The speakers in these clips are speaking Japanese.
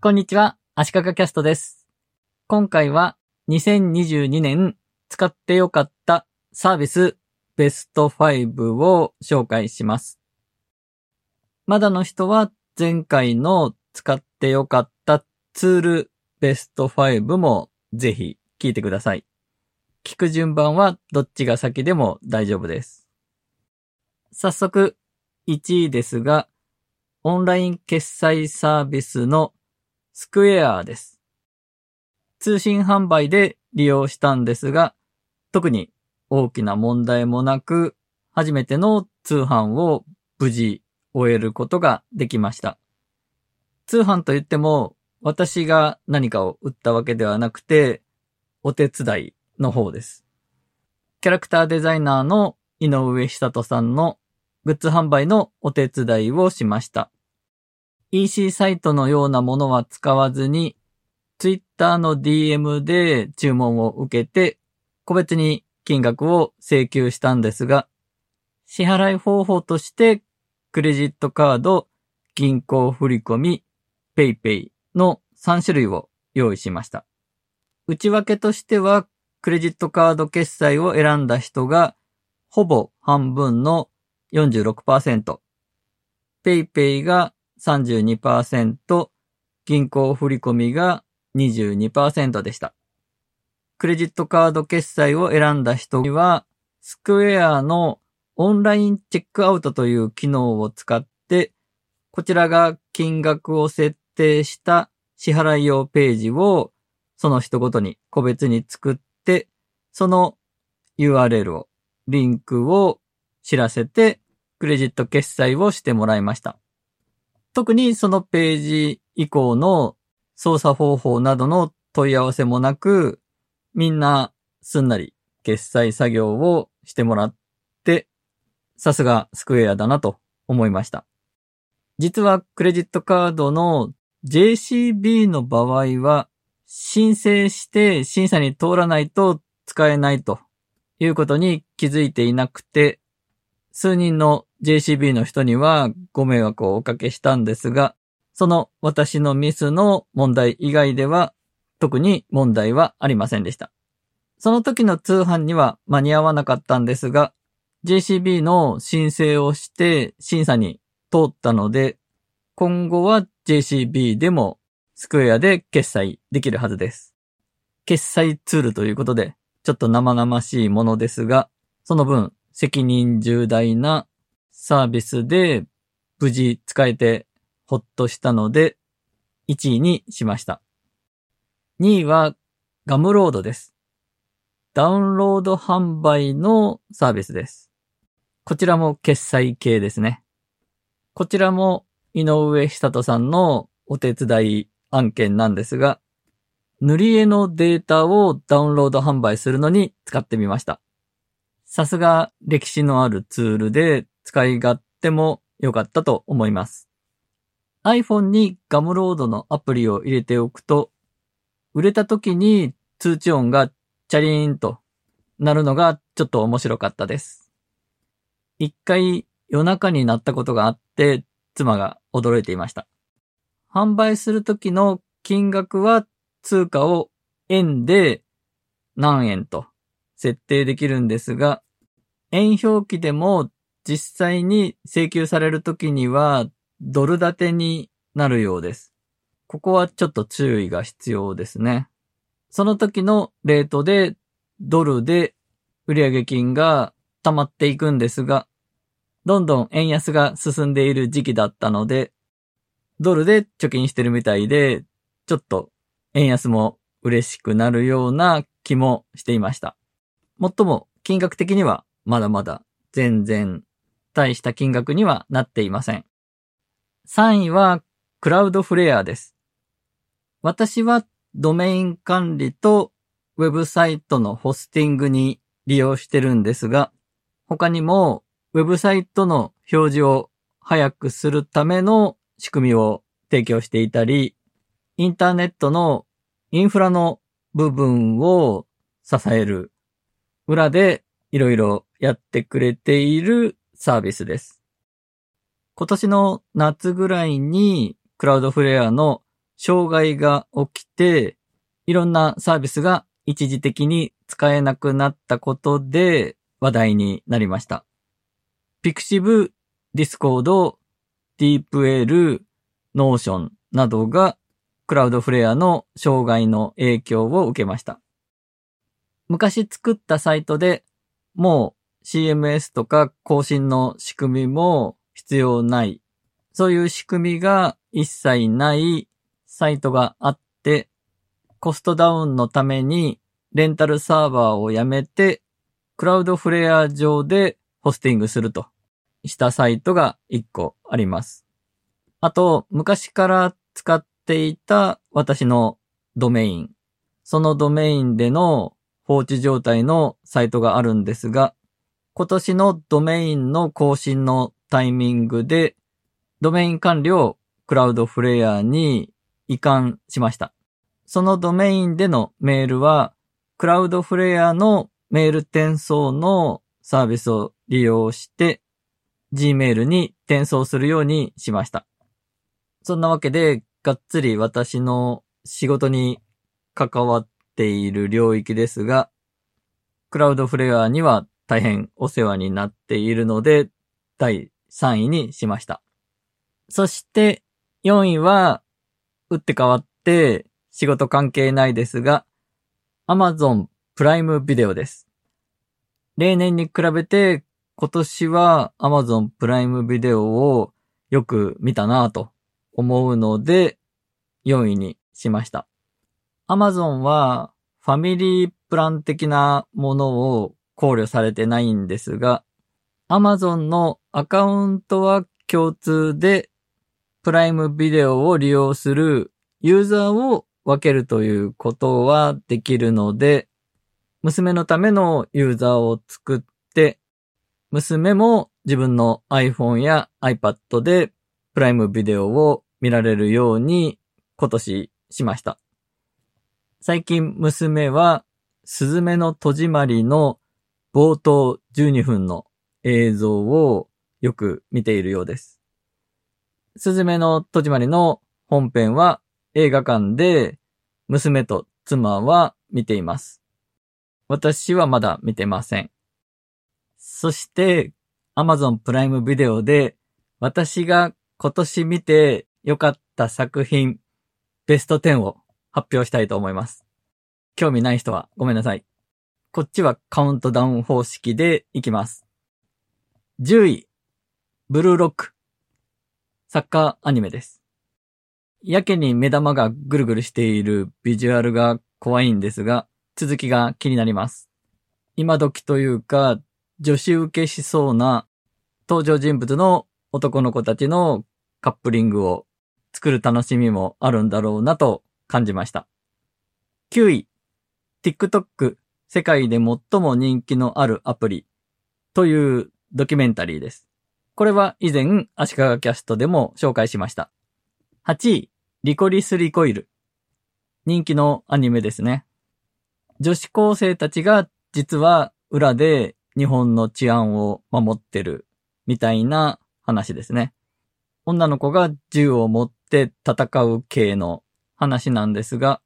こんにちは、足利キャストです。今回は2022年使ってよかったサービスベスト5を紹介します。まだの人は前回の使ってよかったツールベスト5もぜひ聞いてください。聞く順番はどっちが先でも大丈夫です。早速、1位ですが、オンライン決済サービスのスクエアです。通信販売で利用したんですが、特に大きな問題もなく、初めての通販を無事終えることができました。通販といっても、私が何かを売ったわけではなくて、お手伝いの方です。キャラクターデザイナーの井上久人さんのグッズ販売のお手伝いをしました。EC サイトのようなものは使わずに、Twitter の DM で注文を受けて、個別に金額を請求したんですが、支払い方法として、クレジットカード、銀行振込、PayPay の3種類を用意しました。内訳としては、クレジットカード決済を選んだ人が、ほぼ半分の46%、PayPay が32%、銀行振込が22%でした。クレジットカード決済を選んだ人には、スクエアのオンラインチェックアウトという機能を使って、こちらが金額を設定した支払い用ページをその人ごとに個別に作って、その URL を、リンクを知らせて、クレジット決済をしてもらいました。特にそのページ以降の操作方法などの問い合わせもなく、みんなすんなり決済作業をしてもらって、さすがスクエアだなと思いました。実はクレジットカードの JCB の場合は、申請して審査に通らないと使えないということに気づいていなくて、数人の JCB の人にはご迷惑をおかけしたんですが、その私のミスの問題以外では特に問題はありませんでした。その時の通販には間に合わなかったんですが、JCB の申請をして審査に通ったので、今後は JCB でもスクエアで決済できるはずです。決済ツールということで、ちょっと生々しいものですが、その分責任重大なサービスで無事使えてほっとしたので、1位にしました。2位はガムロードです。ダウンロード販売のサービスです。こちらも決済系ですね。こちらも井上久人さんのお手伝い案件なんですが、塗り絵のデータをダウンロード販売するのに使ってみました。さすが歴史のあるツールで使い勝手も良かったと思います。iPhone にガムロードのアプリを入れておくと、売れた時に通知音がチャリーンとなるのがちょっと面白かったです。一回夜中になったことがあって、妻が驚いていました。販売する時の金額は通貨を円で何円と設定できるんですが、円表記でも実際に請求される時にはドル建てになるようです。ここはちょっと注意が必要ですね。その時のレートでドルで売上金が溜まっていくんですが、どんどん円安が進んでいる時期だったので、ドルで貯金してるみたいで、ちょっと円安も嬉しくなるような気もしていました。もっとも金額的にはまだまだ全然大した金額にはなっていません。3位はクラウドフレアです。私はドメイン管理とウェブサイトのホスティングに利用してるんですが、他にもウェブサイトの表示を早くするための仕組みを提供していたり、インターネットのインフラの部分を支える裏でいろいろやってくれているサービスです。今年の夏ぐらいに Cloudflare の障害が起きて、いろんなサービスが一時的に使えなくなったことで話題になりました。 pixiv、 Discord、 DeepL、Notion などが Cloudflare の障害の影響を受けました。昔作ったサイトでもう CMS とか更新の仕組みも必要ない。そういう仕組みが一切ないサイトがあって、コストダウンのためにレンタルサーバーをやめて、 Cloudflare 上でホスティングするとしたサイトが一個あります。あと、昔から使っていた私のドメイン。そのドメインでの放置状態のサイトがあるんですが、今年のドメインの更新のタイミングで、ドメイン管理をクラウドフレアに移管しました。そのドメインでのメールは、クラウドフレアのメール転送のサービスを利用して、Gmail に転送するようにしました。そんなわけで、がっつり私の仕事に関わっている領域ですが、クラウドフレアには大変お世話になっているので、第3位にしました。そして4位は、打って変わって仕事関係ないですが、Amazon プライムビデオです。例年に比べて今年は Amazon プライムビデオをよく見たなぁと思うので4位にしました。アマゾンはファミリープラン的なものを考慮されてないんですが、アマゾンのアカウントは共通で、プライムビデオを利用するユーザーを分けるということはできるので、娘のためのユーザーを作って、娘も自分の iPhone や iPad でプライムビデオを見られるように今年しました。最近娘は、すずめの戸締まりの冒頭12分の映像をよく見ているようです。すずめの戸締まりの本編は映画館で娘と妻は見ています。私はまだ見てません。そして Amazon プライムビデオで私が今年見て良かった作品ベスト10を発表したいと思います。興味ない人はごめんなさい。こっちはカウントダウン方式でいきます。10位、ブルーロック。サッカーアニメです。やけに目玉がぐるぐるしているビジュアルが怖いんですが、続きが気になります。今時というか、女子受けしそうな登場人物の男の子たちのカップリングを作る楽しみもあるんだろうなと感じました。9位、TikTok 世界で最も人気のあるアプリというドキュメンタリーです。これは以前、足利キャストでも紹介しました。8位、リコリスリコイル。人気のアニメですね。女子高生たちが実は裏で日本の治安を守ってるみたいな話ですね。女の子が銃を持って戦う系の話なんですが、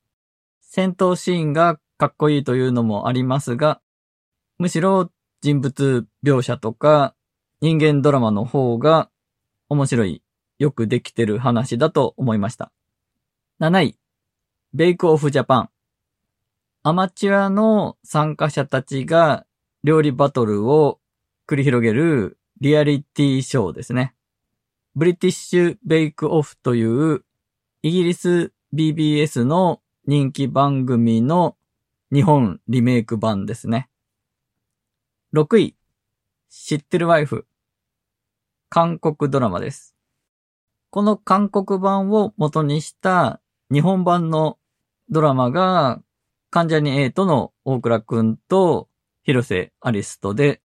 戦闘シーンがかっこいいというのもありますが、むしろ人物描写とか人間ドラマの方が面白い、よくできてる話だと思いました。7位、ベイクオフジャパン。アマチュアの参加者たちが料理バトルを繰り広げるリアリティショーですね。ブリティッシュベイクオフというイギリス BBS の人気番組の日本リメイク版ですね。6位、知ってるワイフ。韓国ドラマです。この韓国版を元にした日本版のドラマが、関ジャニトの大倉くんと広瀬アリストで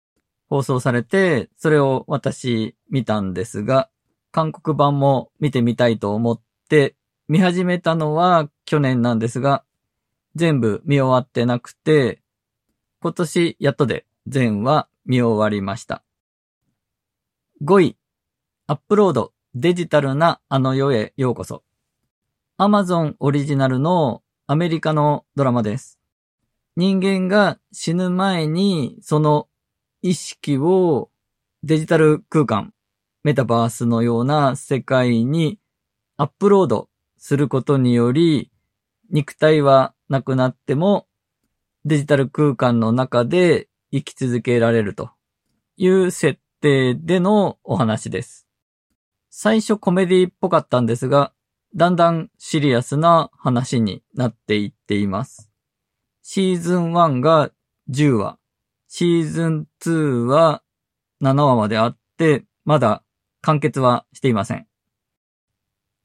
放送されて、それを私見たんですが、韓国版も見てみたいと思って見始めたのは去年なんですが、全部見終わってなくて、今年やっとで全話見終わりました。5位、アップロードデジタルなあの世へようこそ。Amazon オリジナルのアメリカのドラマです。人間が死ぬ前にその意識をデジタル空間、メタバースのような世界にアップロードすることにより、肉体はなくなってもデジタル空間の中で生き続けられるという設定でのお話です。最初コメディっぽかったんですが、だんだんシリアスな話になっていっています。シーズン1が10話、シーズン2は7話まであって、まだ完結はしていません。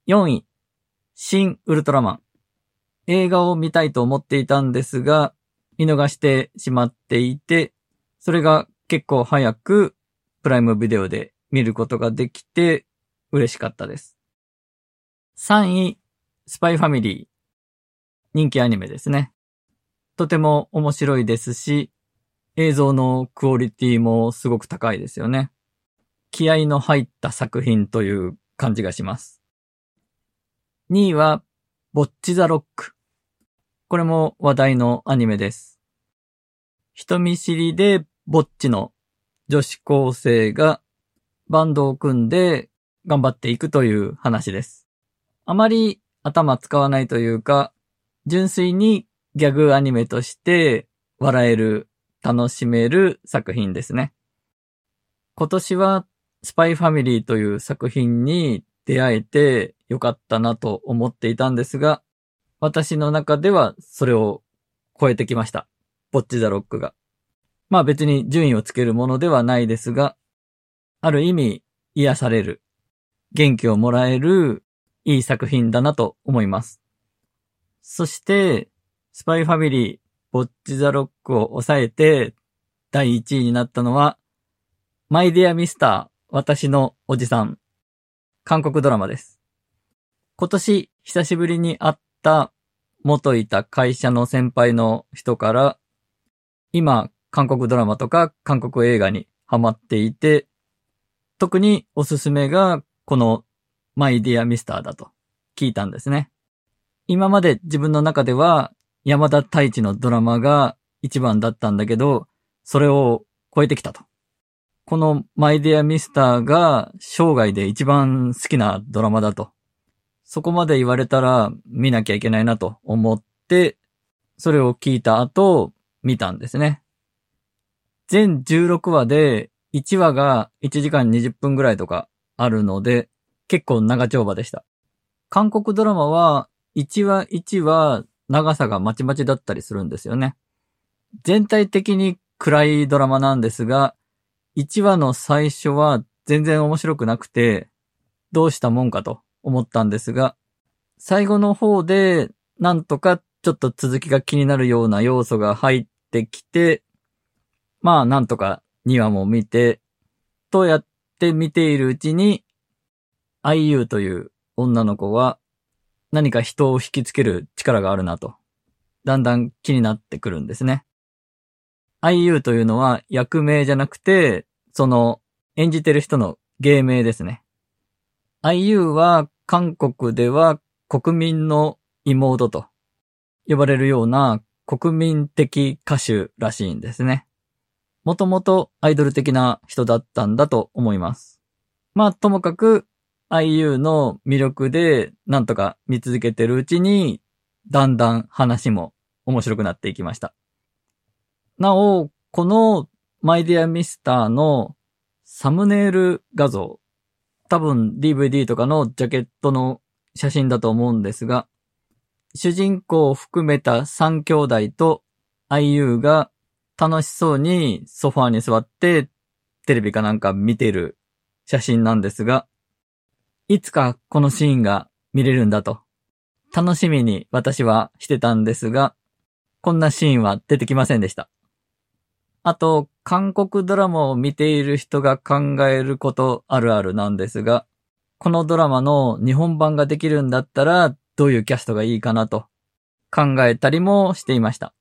4位、新ウルトラマン。映画を見たいと思っていたんですが、見逃してしまっていて、それが結構早くプライムビデオで見ることができて嬉しかったです。3位、スパイファミリー。人気アニメですね。とても面白いですし、映像のクオリティもすごく高いですよね。気合の入った作品という感じがします。2位は、ボッチザロック。これも話題のアニメです。人見知りでぼっちの女子高生がバンドを組んで頑張っていくという話です。あまり頭使わないというか、純粋にギャグアニメとして笑える、楽しめる作品ですね。今年はスパイファミリーという作品に出会えてよかったなと思っていたんですが、私の中ではそれを超えてきました。ボッチザロックが。まあ別に順位をつけるものではないですが、ある意味癒される、元気をもらえるいい作品だなと思います。そして、スパイファミリー、ボッチザロックを抑えて第1位になったのは、マイディアミスター、私のおじさん、韓国ドラマです。今年久しぶりに会った元いた会社の先輩の人から、今、韓国ドラマとか韓国映画にハマっていて、特におすすめがこのマイディアミスターだと聞いたんですね。今まで自分の中では山田太一のドラマが一番だったんだけど、それを超えてきたと。このマイディアミスターが生涯で一番好きなドラマだと。そこまで言われたら見なきゃいけないなと思って、それを聞いた後、見たんですね。全16話で1話が1時間20分ぐらいとかあるので、結構長丁場でした。韓国ドラマは1話1話長さがまちまちだったりするんですよね。全体的に暗いドラマなんですが、1話の最初は全然面白くなくて、どうしたもんかと思ったんですが、最後の方でなんとかちょっと続きが気になるような要素が入ってきて、まあなんとか2話も見て、とやって見ているうちに、IU という女の子は何か人を引きつける力があるなと、だんだん気になってくるんですね。IU というのは役名じゃなくて、その演じてる人の芸名ですね。IU は韓国では国民の妹と呼ばれるような国民的歌手らしいんですね。もともとアイドル的な人だったんだと思います。まあともかく IU の魅力でなんとか見続けてるうちにだんだん話も面白くなっていきました。なお、このマイディアミスターのサムネイル画像、多分 DVD とかのジャケットの写真だと思うんですが、主人公を含めた3兄弟と IU が楽しそうにソファーに座ってテレビかなんか見てる写真なんですが、いつかこのシーンが見れるんだと楽しみに私はしてたんですが、こんなシーンは出てきませんでした。あと、韓国ドラマを見ている人が考えることあるあるなんですが、このドラマの日本版ができるんだったら、どういうキャストがいいかなと考えたりもしていました。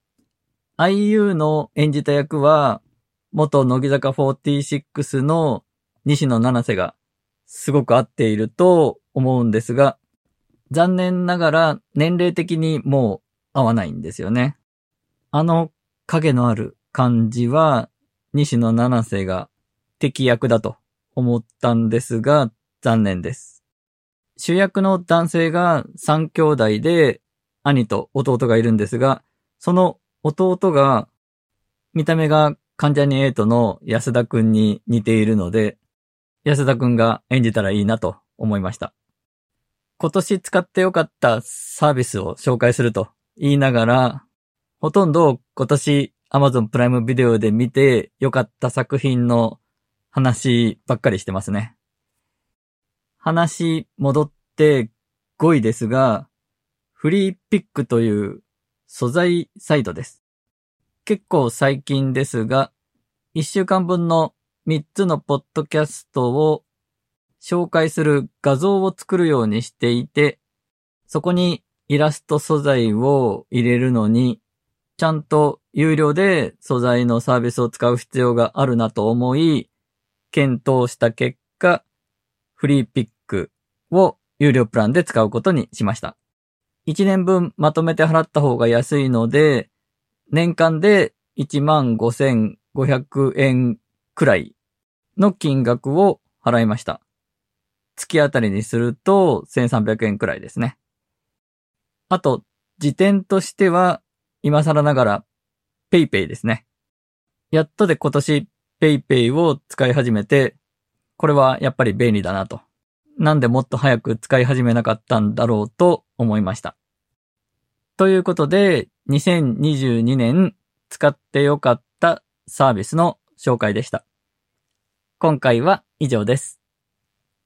IU の演じた役は、元乃木坂46の西野七瀬がすごく合っていると思うんですが、残念ながら年齢的にもう合わないんですよね。あの影のある感じは西野七瀬が敵役だと思ったんですが残念です。主役の男性が三兄弟で兄と弟がいるんですが、その弟が見た目が関ジャニエイトの安田くんに似ているので、安田くんが演じたらいいなと思いました。今年使ってよかったサービスを紹介すると言いながら、ほとんど今年 Amazon プライムビデオで見てよかった作品の話ばっかりしてますね。話戻って5位ですが、フリーピックという素材サイトです。結構最近ですが、1週間分の3つのポッドキャストを紹介する画像を作るようにしていて、そこにイラスト素材を入れるのに、ちゃんと有料で素材のサービスを使う必要があるなと思い、検討した結果、フリーピックを有料プランで使うことにしました。1年分まとめて払った方が安いので、年間で15,500円くらいの金額を払いました。月あたりにすると1300円くらいですね。あと、時点としては、今更ながら PayPay ですね。やっとで今年 PayPay を使い始めて、これはやっぱり便利だなと。なんでもっと早く使い始めなかったんだろうと思いました。ということで、2022年使ってよかったサービスの紹介でした。今回は以上です。